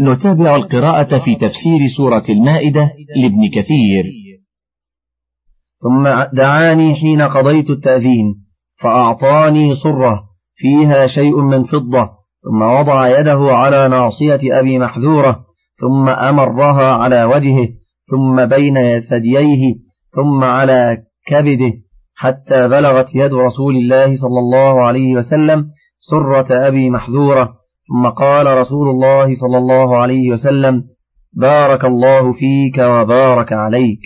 نتابع القراءة في تفسير سورة المائدة لابن كثير. ثم دعاني حين قضيت التأذين فأعطاني صرة فيها شيء من فضة ثم وضع يده على ناصية أبي محذورة ثم أمرها على وجهه ثم بين ثدييه ثم على كبده حتى بلغت يد رسول الله صلى الله عليه وسلم سرة أبي محذورة ثم قال رسول الله صلى الله عليه وسلم بارك الله فيك وبارك عليك.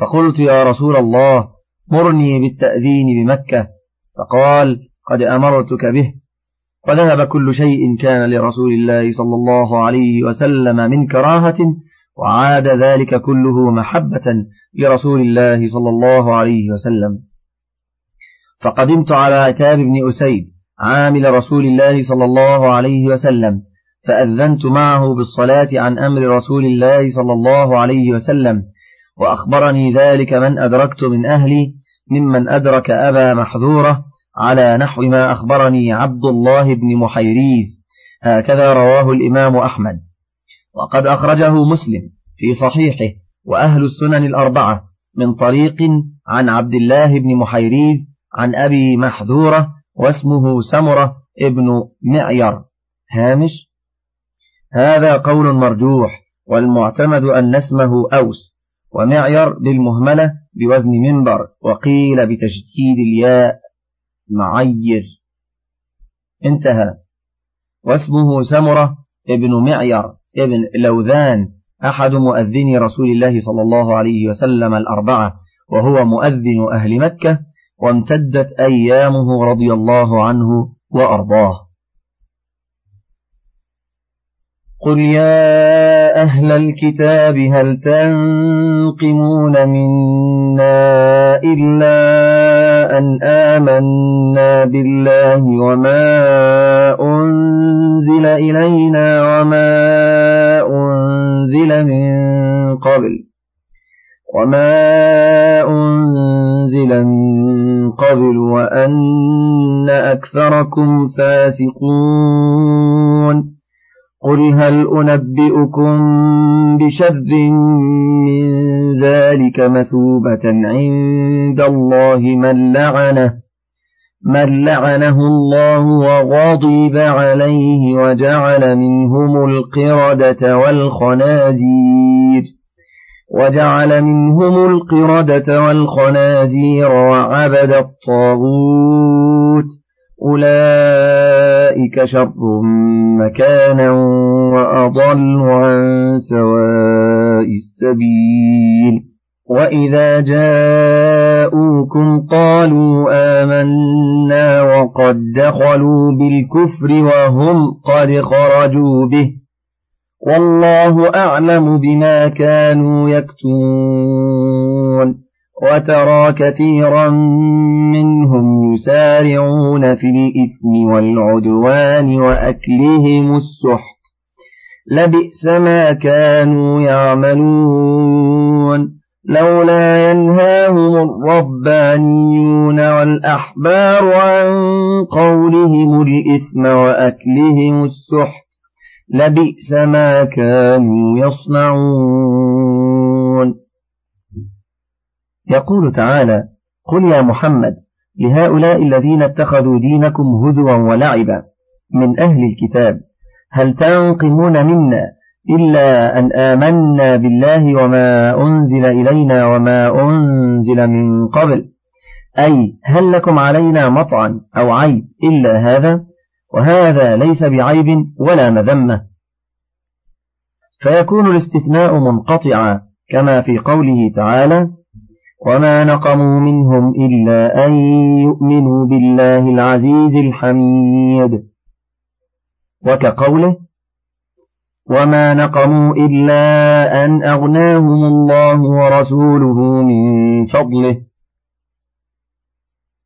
فقلت يا رسول الله مرني بالتأذين بمكة. فقال قد أمرتك به. وذهب كل شيء كان لرسول الله صلى الله عليه وسلم من كراهة وعاد ذلك كله محبة لرسول الله صلى الله عليه وسلم. فقدمت على عتاب بن أسيد عامل رسول الله صلى الله عليه وسلم فأذنت معه بالصلاة عن أمر رسول الله صلى الله عليه وسلم وأخبرني ذلك من أدركت من أهلي ممن أدرك أبا محذورة على نحو ما أخبرني عبد الله بن محيريز هكذا رواه الإمام أحمد. وقد أخرجه مسلم في صحيحه وأهل السنن الأربعة من طريق عن عبد الله بن محيريز عن أبي محذورة واسمه سمرة ابن معير. هامش؟ هذا قول مرجوح والمعتمد أن اسمه أوس ومعير بالمهملة بوزن منبر وقيل بتشديد الياء معير. انتهى. واسمه سمرة ابن معير ابن لوذان أحد مؤذني رسول الله صلى الله عليه وسلم الأربعة وهو مؤذن أهل مكة وامتدت أيامه رضي الله عنه وأرضاه. قل يا أهل الكتاب هل تنقمون منا إلا أن آمنا بالله وما أنزل إلينا وما أنزل من قبل وما أنزل من قبل وأن أكثركم فاسقون قل هل أنبئكم بشر من ذلك مثوبة عند الله من لعنه من لعنه الله وغضب عليه وجعل منهم القردة والخنازير وجعل منهم القردة والخنازير وعبد الطاغوت. أولئك شر مكانا وأضل عن سواء السبيل. وإذا جاءوكم قالوا آمنا وقد دخلوا بالكفر وهم قد خرجوا به. والله أعلم بما كانوا يكتمون. وترى كثيرا منهم يسارعون في الإثم والعدوان وأكلهم السحت. لبئس ما كانوا يعملون. لولا ينهاهم الربانيون والأحبار عن قولهم الإثم وأكلهم السحت. لبئس ما كانوا يصنعون. يقول تعالى قل يا محمد لهؤلاء الذين اتخذوا دينكم هزوا ولعبا من أهل الكتاب هل تنقمون منا إلا أن آمنا بالله وما أنزل إلينا وما أنزل من قبل؟ أي هل لكم علينا مطعن أو عيب إلا هذا؟ وهذا ليس بعيب ولا مذمة. فيكون الاستثناء منقطعا كما في قوله تعالى وما نقموا منهم إلا أن يؤمنوا بالله العزيز الحميد. وكقوله وما نقموا إلا أن أغناهم الله ورسوله من فضله.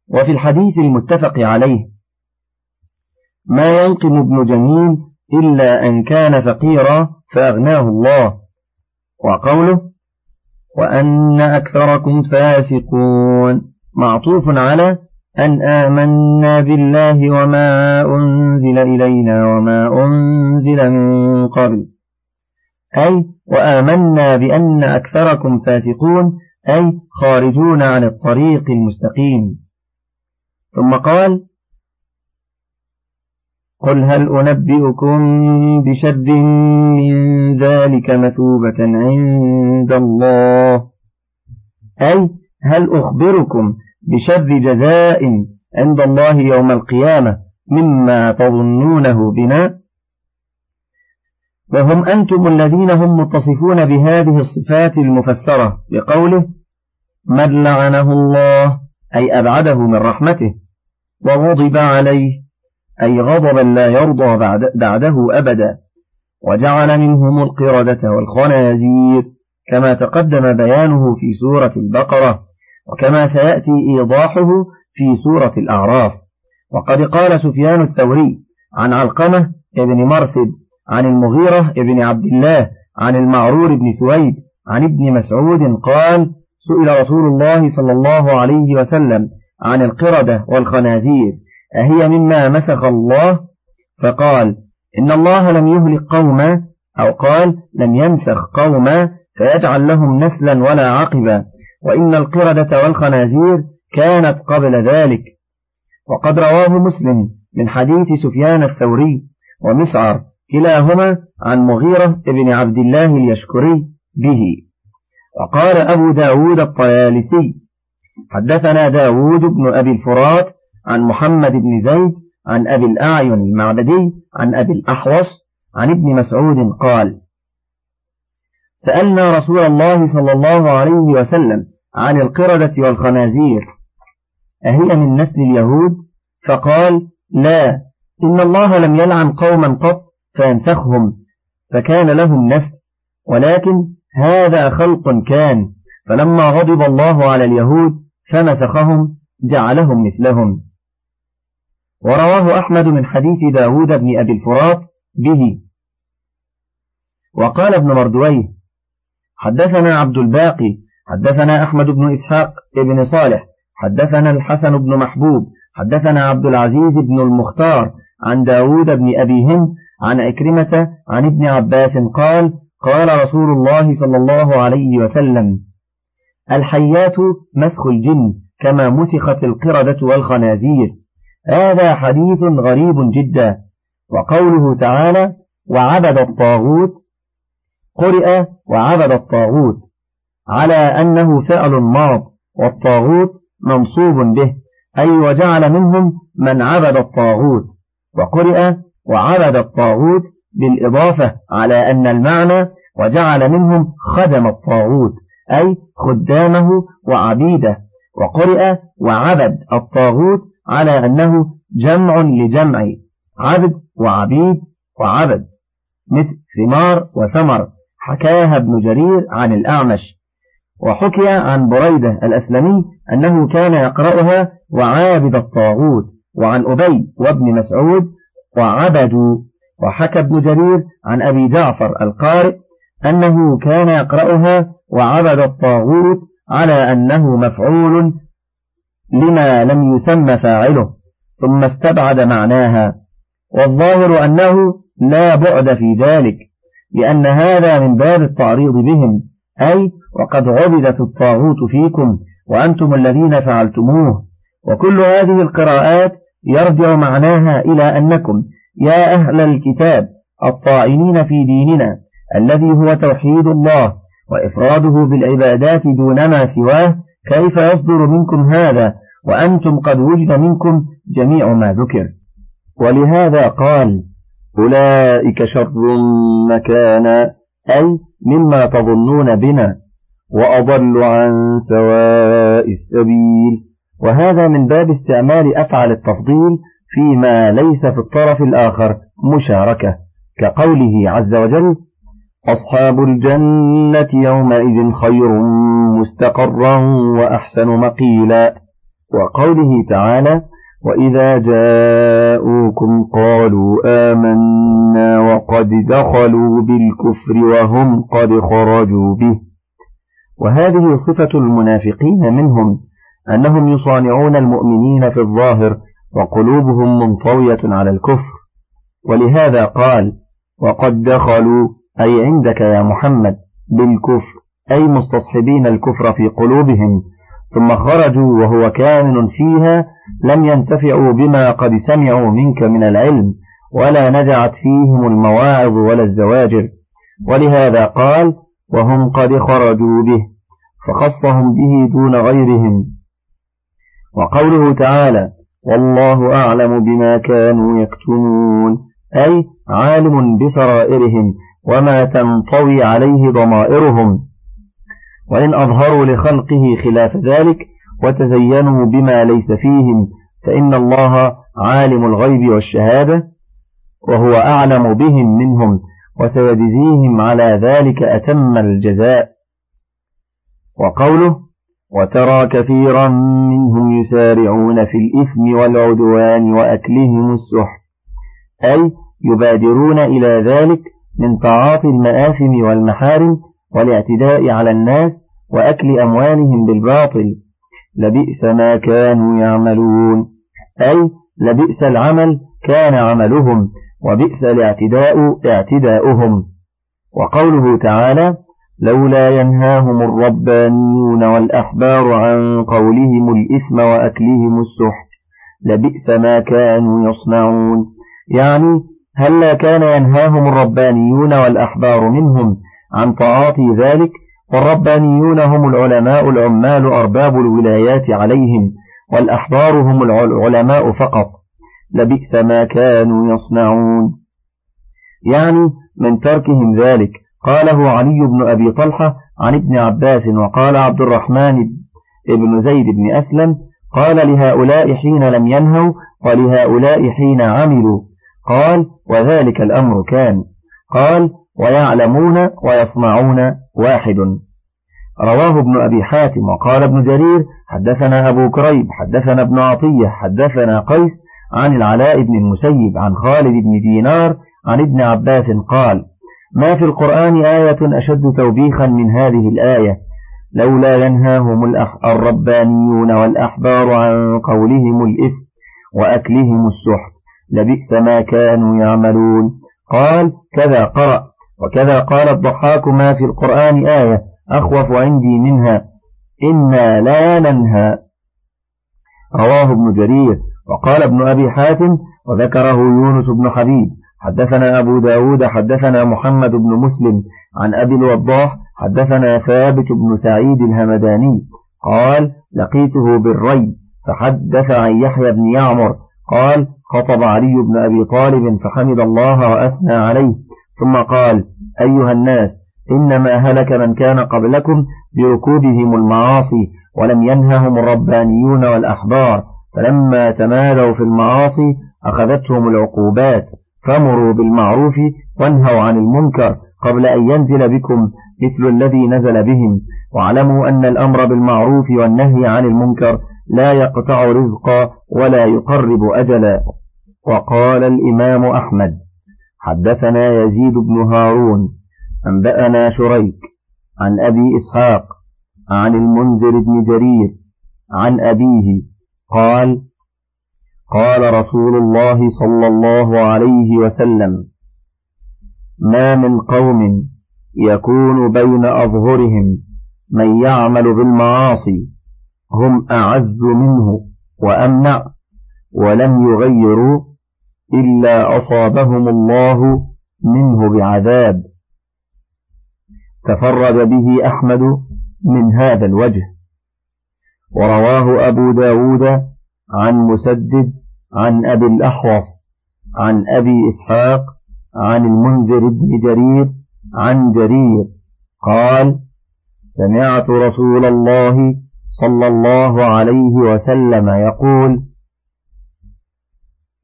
وفي الحديث المتفق عليه ما ينقم ابن جميل إلا أن كان فقيرا فأغناه الله. وقوله وأن أكثركم فاسقون. معطوف على أن آمنا بالله وما أنزل إلينا وما أنزل من قبل. أي وآمنا بأن أكثركم فاسقون أي خارجون عن الطريق المستقيم. ثم قال قل هل أنبئكم بشر من ذلك مثوبة عند الله؟ أي هل أخبركم بشر جزاء عند الله يوم القيامة مما تظنونه بنا؟ وهم أنتم الذين هم متصفون بهذه الصفات المفسرة بقوله من لعنه الله أي أبعده من رحمته وغضب عليه أي غضبا لا يرضى بعد بعده أبدا وجعل منهم القردة والخنازير كما تقدم بيانه في سورة البقرة وكما سيأتي إيضاحه في سورة الأعراف. وقد قال سفيان الثوري عن علقمة ابن مرثد عن المغيرة ابن عبد الله عن المعرور بن سويد عن ابن مسعود قال سئل رسول الله صلى الله عليه وسلم عن القردة والخنازير. أهي مما مسخ الله؟ فقال إن الله لم يهلك قوما أو قال لم يمسخ قوما فيجعل لهم نسلا ولا عقبا وإن القردة والخنازير كانت قبل ذلك. وقد رواه مسلم من حديث سفيان الثوري ومسعر كلاهما عن مغيرة ابن عبد الله اليشكري به. وقال أبو داود الطيالسي حدثنا داود بن أبي الفرات عن محمد بن زيد عن أبي الأعين المعبدي عن أبي الأحوص عن ابن مسعود قال سألنا رسول الله صلى الله عليه وسلم عن القردة والخنازير أهي من نسل اليهود؟ فقال لا إن الله لم يلعن قوما قط فينسخهم فكان لهم نسل ولكن هذا خلق كان فلما غضب الله على اليهود فمسخهم جعلهم مثلهم. ورواه أحمد من حديث داود بن أبي الفرات به. وقال ابن مردويه حدثنا عبد الباقي حدثنا أحمد بن إسحاق بن صالح حدثنا الحسن بن محبوب حدثنا عبد العزيز بن المختار عن داود بن أبي هند عن أكرمة عن ابن عباس قال قال رسول الله صلى الله عليه وسلم الحيات مسخ الجن كما مسخت القردة والخنازير. هذا حديث غريب جدا. وقوله تعالى وعبد الطاغوت قرئ وعبد الطاغوت على أنه فعل ماض والطاغوت منصوب به أي وجعل منهم من عبد الطاغوت. وقرئ وعبد الطاغوت بالإضافة على أن المعنى وجعل منهم خدم الطاغوت أي خدامه وعبيده. وقرئ وعبد الطاغوت على أنه جمع لجمع عبد وعبيد وعبد مثل ثمار وثمر حكاها ابن جرير عن الأعمش. وحكي عن بريدة الأسلمي أنه كان يقرأها وعابد الطاغوت وعن أبي وابن مسعود وعبدوا وحكى ابن جرير عن أبي جعفر القارئ أنه كان يقرأها وعبد الطاغوت على أنه مفعول لما لم يسمى فاعله ثم استبعد معناها والظاهر أنه لا بعد في ذلك لأن هذا من باب التعريض بهم أي وقد عبدت الطاغوت فيكم وأنتم الذين فعلتموه وكل هذه القراءات يرجع معناها إلى أنكم يا أهل الكتاب الطائنين في ديننا الذي هو توحيد الله وإفراده بالعبادات دون ما سواه كيف يصدر منكم هذا وأنتم قد وجد منكم جميع ما ذكر؟ ولهذا قال أولئك شر مكانا أي مما تظنون بنا وأضل عن سواء السبيل. وهذا من باب استعمال أفعل التفضيل فيما ليس في الطرف الآخر مشاركة كقوله عز وجل أصحاب الجنة يومئذ خير مستقرا وأحسن مقيلا. وقوله تعالى وإذا جاءوكم قالوا آمنا وقد دخلوا بالكفر وهم قد خرجوا به. وهذه صفة المنافقين منهم أنهم يصانعون المؤمنين في الظاهر وقلوبهم منطوية على الكفر. ولهذا قال وقد دخلوا أي عندك يا محمد بالكفر أي مستصحبين الكفر في قلوبهم ثم خرجوا وهو كامن فيها لم ينتفعوا بما قد سمعوا منك من العلم ولا نجعت فيهم المواعظ ولا الزواجر. ولهذا قال وهم قد خرجوا به فخصهم به دون غيرهم. وقوله تعالى والله أعلم بما كانوا يكتمون أي عالم بسرائرهم وما تنطوي عليه ضمائرهم. وإن أظهروا لخلقه خلاف ذلك وتزينوا بما ليس فيهم فإن الله عالم الغيب والشهادة وهو أعلم بهم منهم وسيجزيهم على ذلك أتم الجزاء. وقوله وترى كثيرا منهم يسارعون في الإثم والعدوان وأكلهم السحت أي يبادرون إلى ذلك من تعاطي المآثم والمحارم والاعتداء على الناس وأكل أموالهم بالباطل. لبئس ما كانوا يعملون. أي لبئس العمل كان عملهم وبئس الاعتداء اعتداؤهم. وقوله تعالى لولا ينهاهم الربانيون والأحبار عن قولهم الإثم وأكلهم السحت لبئس ما كانوا يصنعون. يعني هلا كان ينهاهم الربانيون والأحبار منهم عن تعاطي ذلك؟ والربانيون هم العلماء العمال أرباب الولايات عليهم والأحبار هم العلماء فقط. لبئس ما كانوا يصنعون. يعني من تركهم ذلك. قاله علي بن أبي طلحة عن ابن عباس وقال عبد الرحمن بن زيد بن أسلم قال لهؤلاء حين لم ينهوا ولهؤلاء حين عملوا. قال وذلك الأمر كان. قال ويعلمون ويصنعون واحد. رواه ابن أبي حاتم وقال ابن جرير حدثنا أبو كريب حدثنا ابن عطية حدثنا قيس عن العلاء بن المسيب عن خالد بن دينار عن ابن عباس قال ما في القرآن آية أشد توبيخا من هذه الآية؟ لولا ينهاهم الربانيون والأحبار عن قولهم الإثم وأكلهم السحت لبئس ما كانوا يعملون. قال كذا قرأ وكذا قال الضحاك ما في القرآن آية أخوف عندي منها إنا لا ننهى. رواه ابن جرير. وقال ابن أبي حاتم وذكره يونس بن حبيب حدثنا أبو داود حدثنا محمد بن مسلم عن أبي الوضاح حدثنا ثابت بن سعيد الهمداني. قال لقيته بالري فحدث عن يحيى بن يعمر قال خطب علي بن أبي طالب فحمد الله وأثنى عليه. ثم قال أيها الناس إنما هلك من كان قبلكم بركوبهم المعاصي ولم ينههم الربانيون والأحبار. فلما تمادوا في المعاصي أخذتهم العقوبات. فأمروا بالمعروف وانهوا عن المنكر قبل أن ينزل بكم مثل الذي نزل بهم. واعلموا أن الأمر بالمعروف والنهي عن المنكر لا يقطع رزقا ولا يقرب أجلا. وقال الإمام أحمد حدثنا يزيد بن هارون أنبأنا شريك عن أبي إسحاق عن المنذر بن جرير عن أبيه قال قال رسول الله صلى الله عليه وسلم ما من قوم يكون بين أظهرهم من يعمل بالمعاصي هم أعز منه وأمنع ولم يغيروا إلا أصابهم الله منه بعذاب. تفرد به أحمد من هذا الوجه. ورواه أبو داود عن مسدد عن أبي الأحوص عن أبي إسحاق عن المنذر بن جرير عن جرير قال سمعت رسول الله صلى الله عليه وسلم يقول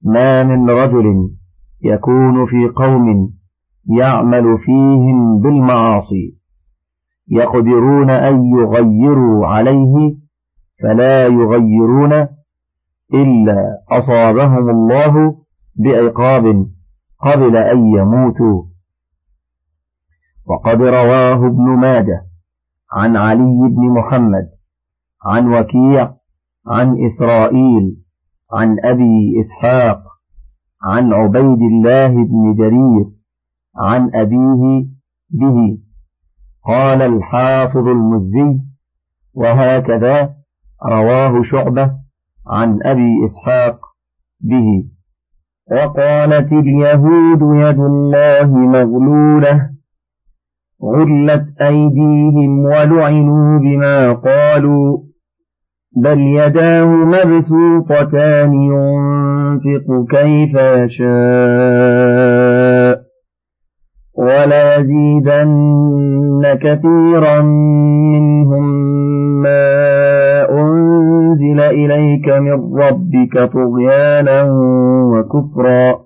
ما من رجل يكون في قوم يعمل فيهم بالمعاصي يقدرون أن يغيروا عليه فلا يغيرون إلا أصابهم الله بعقاب قبل أن يموتوا. وقد رواه ابن ماجه عن علي بن محمد عن وكيع عن إسرائيل عن أبي إسحاق عن عبيد الله بن جرير عن أبيه به. قال الحافظ المزي وهكذا رواه شعبة عن أبي إسحاق به. وقالت اليهود يد الله مغلولة غلت أيديهم ولعنوا بما قالوا بل يداه مبسوطتان ينفق كيف يشاء وليزيدن كثيرا منهم ما أنزل إليك من ربك طغيانا وكفرا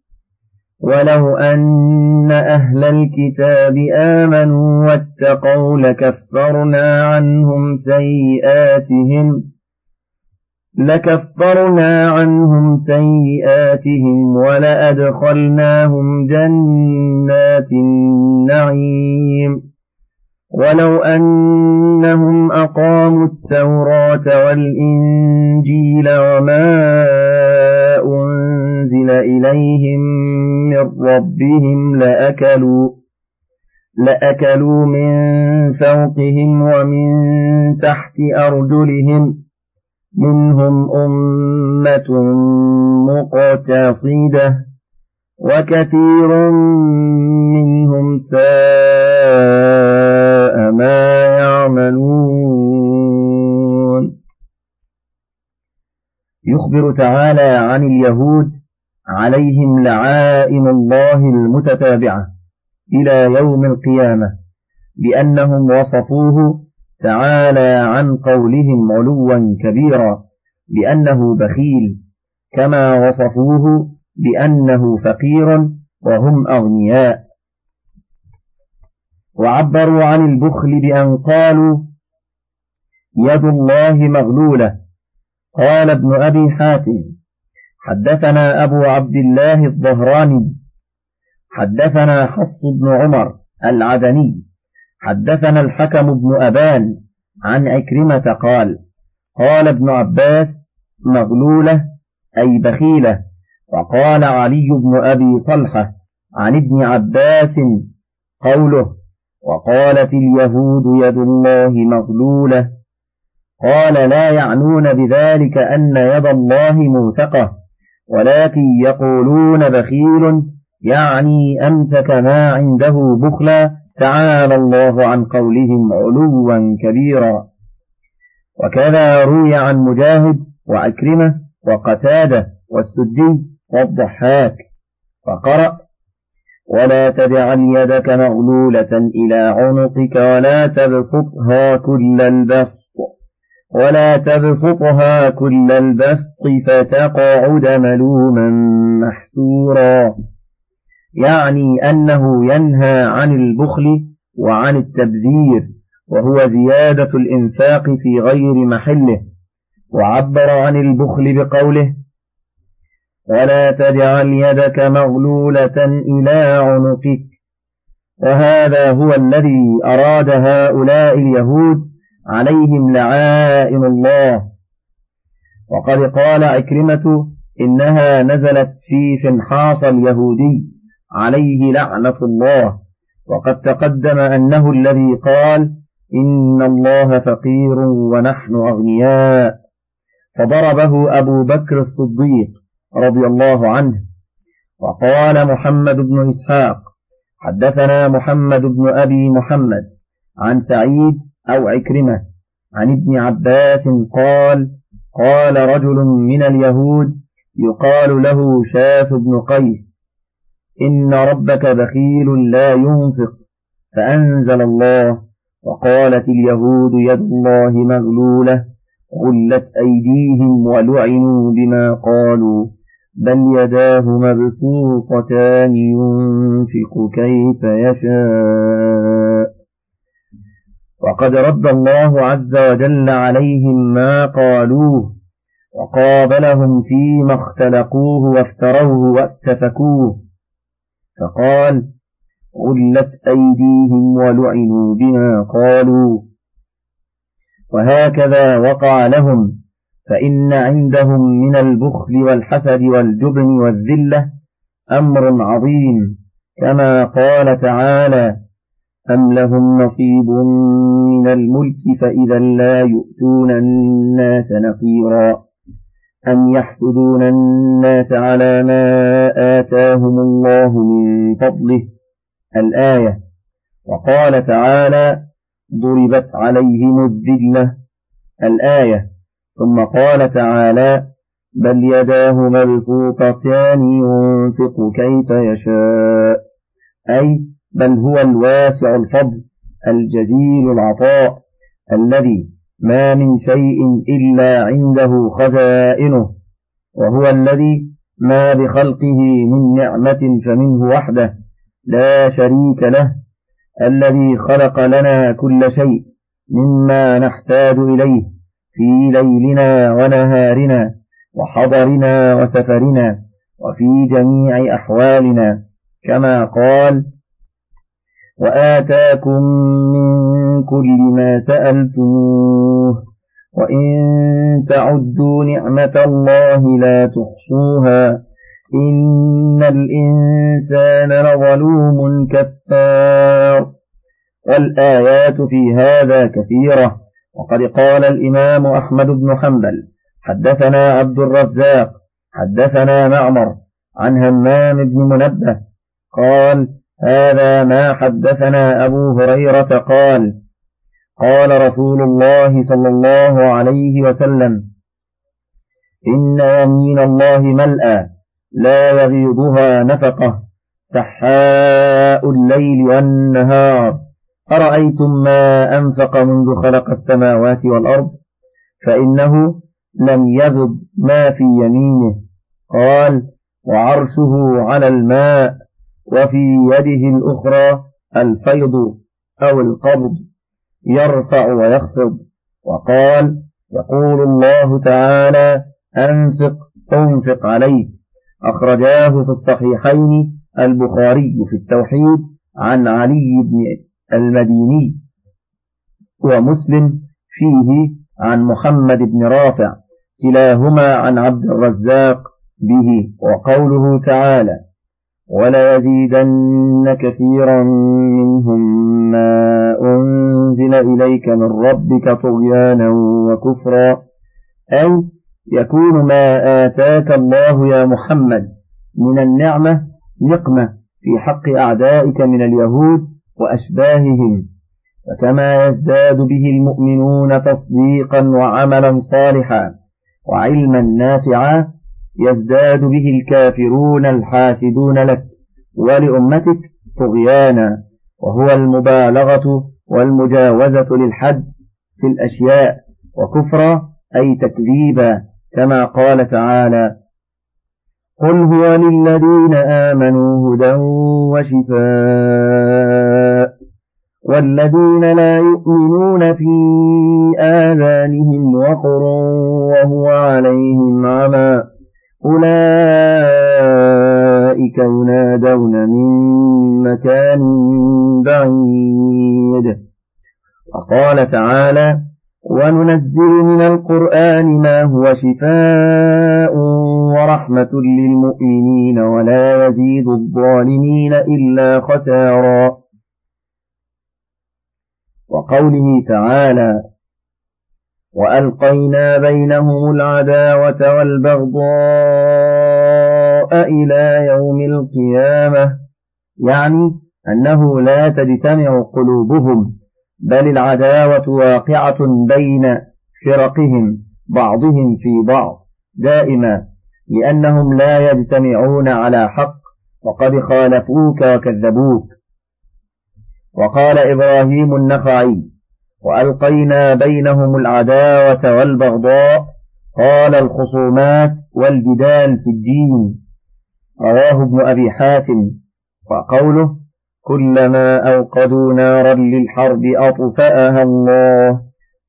ولو أن أهل الكتاب آمنوا واتقوا لكفرنا عنهم سيئاتهم لكفرنا عنهم سيئاتهم ولأدخلناهم جنات النعيم ولو أنهم أقاموا التوراة والإنجيل وما أنزل إليهم من ربهم لأكلوا لأكلوا من فوقهم ومن تحت أرجلهم منهم أمة مقتصدة وكثير منهم ساء ما يعملون. يخبر تعالى عن اليهود عليهم لعائن الله المتتابعة إلى يوم القيامة بأنهم وصفوه تعالى عن قولهم علوا كبيرا بأنه بخيل كما وصفوه بأنه فقير وهم أغنياء. وعبروا عن البخل بأن قالوا يد الله مغلولة. قال ابن أبي حاتم حدثنا أبو عبد الله الظهراني حدثنا حفص بن عمر العدني حدثنا الحكم بن أبان عن عكرمة قال قال ابن عباس مغلولة أي بخيلة. وقال علي بن أبي طلحة عن ابن عباس قوله وقالت اليهود يد الله مغلولة. قال لا يعنون بذلك أن يد الله موثقة. ولكن يقولون بخيل يعني أمسك ما عنده بخلا تعالى الله عن قولهم علوا كبيرا. وكذا روي عن مجاهد وعكرمة وقتادة والسدي والضحاك. فقرأ ولا تجعل يدك مغلولة إلى عنقك ولا تبسطها كل البسط. ولا تبسطها كل البسط فتقعد ملوما محسورا. يعني أنه ينهى عن البخل وعن التبذير وهو زيادة الإنفاق في غير محله. وعبر عن البخل بقوله ولا تجعل يدك مغلولة إلى عنقك. وهذا هو الذي أراد هؤلاء اليهود عليهم لعائن الله. وقد قال عكرمة إنها نزلت في فنحاص اليهودي عليه لعنة الله. وقد تقدم أنه الذي قال إن الله فقير ونحن أغنياء. فضربه أبو بكر الصديق رضي الله عنه. وقال محمد بن إسحاق حدثنا محمد بن أبي محمد عن سعيد أو عكرمة عن ابن عباس قال قال رجل من اليهود يقال له شاف بن قيس إن ربك بخيل لا ينفق فأنزل الله وقالت اليهود يد الله مغلولة غلت أيديهم ولعنوا بما قالوا بل يداه مبسوطتان ينفق كيف يشاء. وقد رد الله عز وجل عليهم ما قالوه وقابلهم فيما اختلقوه وافتروه واتفكوه. فقال غلت أيديهم ولعنوا بما قالوا. وهكذا وقع لهم فإن عندهم من البخل والحسد والجبن والذلة أمر عظيم كما قال تعالى أم لهم نصيب من الملك فإذا لا يؤتون الناس نقيرا أم يحسدون الناس على ما آتاهم الله من فضله الآية وقال تعالى ضربت عليهم الذلة الآية ثم قال تعالى بل يداه مبسوطتان ينفق كيف يشاء أي بل هو الواسع الفضل الجزيل العطاء الذي ما من شيء إلا عنده خزائنه وهو الذي ما بخلقه من نعمة فمنه وحده لا شريك له الذي خلق لنا كل شيء مما نحتاج إليه في ليلنا ونهارنا وحضرنا وسفرنا وفي جميع أحوالنا كما قال وآتاكم من كل ما سألتموه وإن تعدوا نعمة الله لا تحصوها إن الإنسان لظلوم كفار والآيات في هذا كثيرة وقد قال الإمام أحمد بن حنبل حدثنا عبد الرزاق حدثنا معمر عن همام بن منبه قال هذا ما حدثنا أبو هريرة قال قال رسول الله صلى الله عليه وسلم إن يمين الله ملأى لا يغيضها نفقة سحاء الليل والنهار. أرأيتم ما أنفق منذ خلق السماوات والأرض؟ فإنه لم يغض ما في يمينه. قال وعرشه على الماء. وفي يده الأخرى الفيض أو القبض يرفع ويخفض. وقال يقول الله تعالى أنفق أنفق عليه. أخرجاه في الصحيحين البخاري في التوحيد عن علي بن المديني ومسلم فيه عن محمد بن رافع كلاهما عن عبد الرزاق به وقوله تعالى وليزيدن كثيرا منهم ما أنزل إليك من ربك طغيانا وكفرا. أي يكون ما آتاك الله يا محمد من النعمة نقمة في حق أعدائك من اليهود وأشباههم. فكما يزداد به المؤمنون تصديقا وعملا صالحا وعلما نافعا يزداد به الكافرون الحاسدون لك ولأمتك طغيانا وهو المبالغة والمجاوزة للحد في الأشياء وكفرا أي تكذيبا كما قال تعالى قل هو للذين آمنوا هدى وشفاء والذين لا يؤمنون في آذانهم وقر وهو عليهم عمى أولئك ينادون من مكان بعيد. وقال تعالى وننزل من القرآن ما هو شفاء ورحمة للمؤمنين ولا يزيد الظالمين إلا خسارا. وقوله تعالى وألقينا بينهم العداوة والبغضاء إلى يوم القيامة. يعني أنه لا تجتمع قلوبهم بل العداوة واقعة بين فرقهم بعضهم في بعض دائما لأنهم لا يجتمعون على حق وقد خالفوك وكذبوك. وقال إبراهيم النخعي وألقينا بينهم العداوة والبغضاء قال الخصومات والجدال في الدين. رواه ابن أبي حاتم. وقوله كلما أوقدوا نارا للحرب أطفأها الله.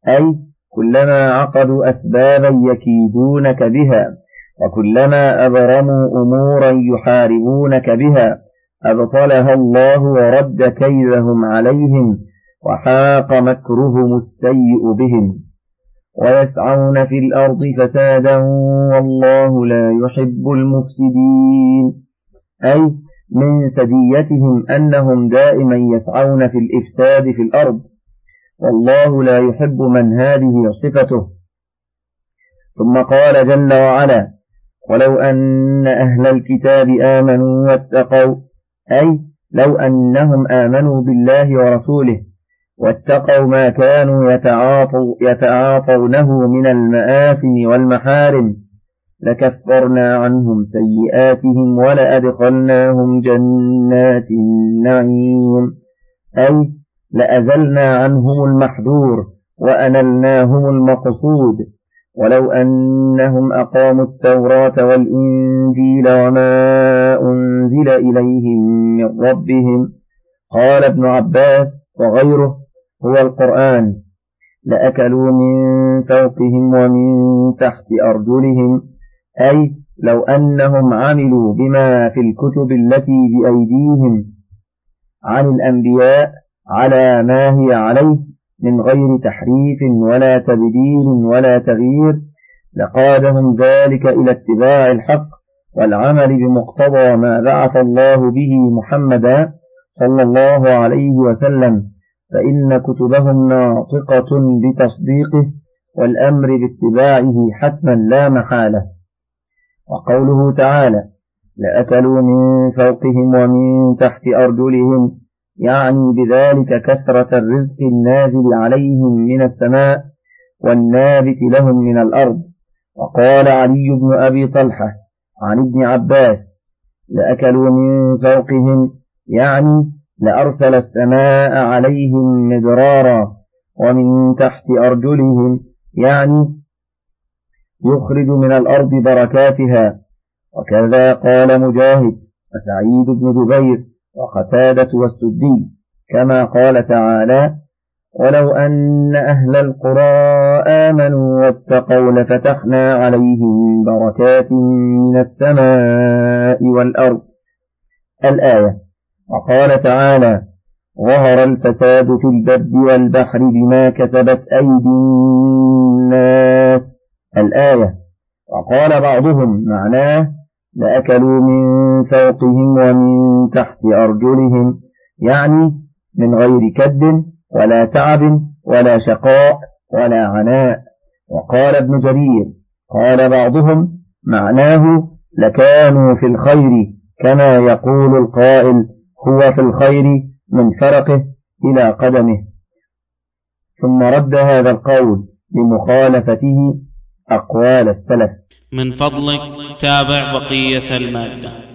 أي كلما عقدوا أسبابا يكيدونك بها وكلما أبرموا أمورا يحاربونك بها أبطلها الله ورد كيدهم عليهم. وحاق مكرهم السيء بهم ويسعون في الأرض فسادا والله لا يحب المفسدين. أي من سجيتهم أنهم دائما يسعون في الإفساد في الأرض. والله لا يحب من هذه صفته. ثم قال جل وعلا ولو أن أهل الكتاب آمنوا واتقوا أي لو أنهم آمنوا بالله ورسوله واتقوا ما كانوا يتعاطوا يتعاطونه من المآثم والمحارم. لكفرنا عنهم سيئاتهم ولأدخلناهم جنات النعيم. أي لأزلنا عنهم المحذور وأنلناهم المقصود. ولو أنهم أقاموا التوراة والإنجيل وما أنزل إليهم من ربهم. قال ابن عباس وغيره هو القرآن. لأكلوا من فوقهم ومن تحت أرجلهم. أي لو أنهم عملوا بما في الكتب التي بأيديهم. عن الأنبياء على ما هي عليه من غير تحريف ولا تبديل ولا تغيير. لقادهم ذلك إلى اتباع الحق والعمل بمقتضى ما بعث الله به محمدا صلى الله عليه وسلم. فإن كتبهم ناطقة بتصديقه والأمر باتباعه حتما لا محالة. وقوله تعالى لأكلوا من فوقهم ومن تحت أرجلهم يعني بذلك كثرة الرزق النازل عليهم من السماء والنابت لهم من الأرض. وقال علي بن أبي طلحة عن ابن عباس لأكلوا من فوقهم يعني لأرسل السماء عليهم مدرارا ومن تحت أرجلهم يعني يخرج من الأرض بركاتها. وكذا قال مجاهد وسعيد بن جبير وقتادة والسدي كما قال تعالى ولو أن أهل القرى آمنوا واتقوا لفتحنا عليهم بركات من السماء والأرض. الآية وقال تعالى ظهر الفساد في البر والبحر بما كسبت أيدي الناس. الآية وقال بعضهم معناه لأكلوا من فوقهم ومن تحت أرجلهم يعني من غير كد ولا تعب ولا شقاء ولا عناء. وقال ابن جرير قال بعضهم معناه لكانوا في الخير كما يقول القائل هو في الخير من فرقه إلى قدمه. ثم رد هذا القول لمخالفته أقوال السلف. من فضلك تابع بقية المادة.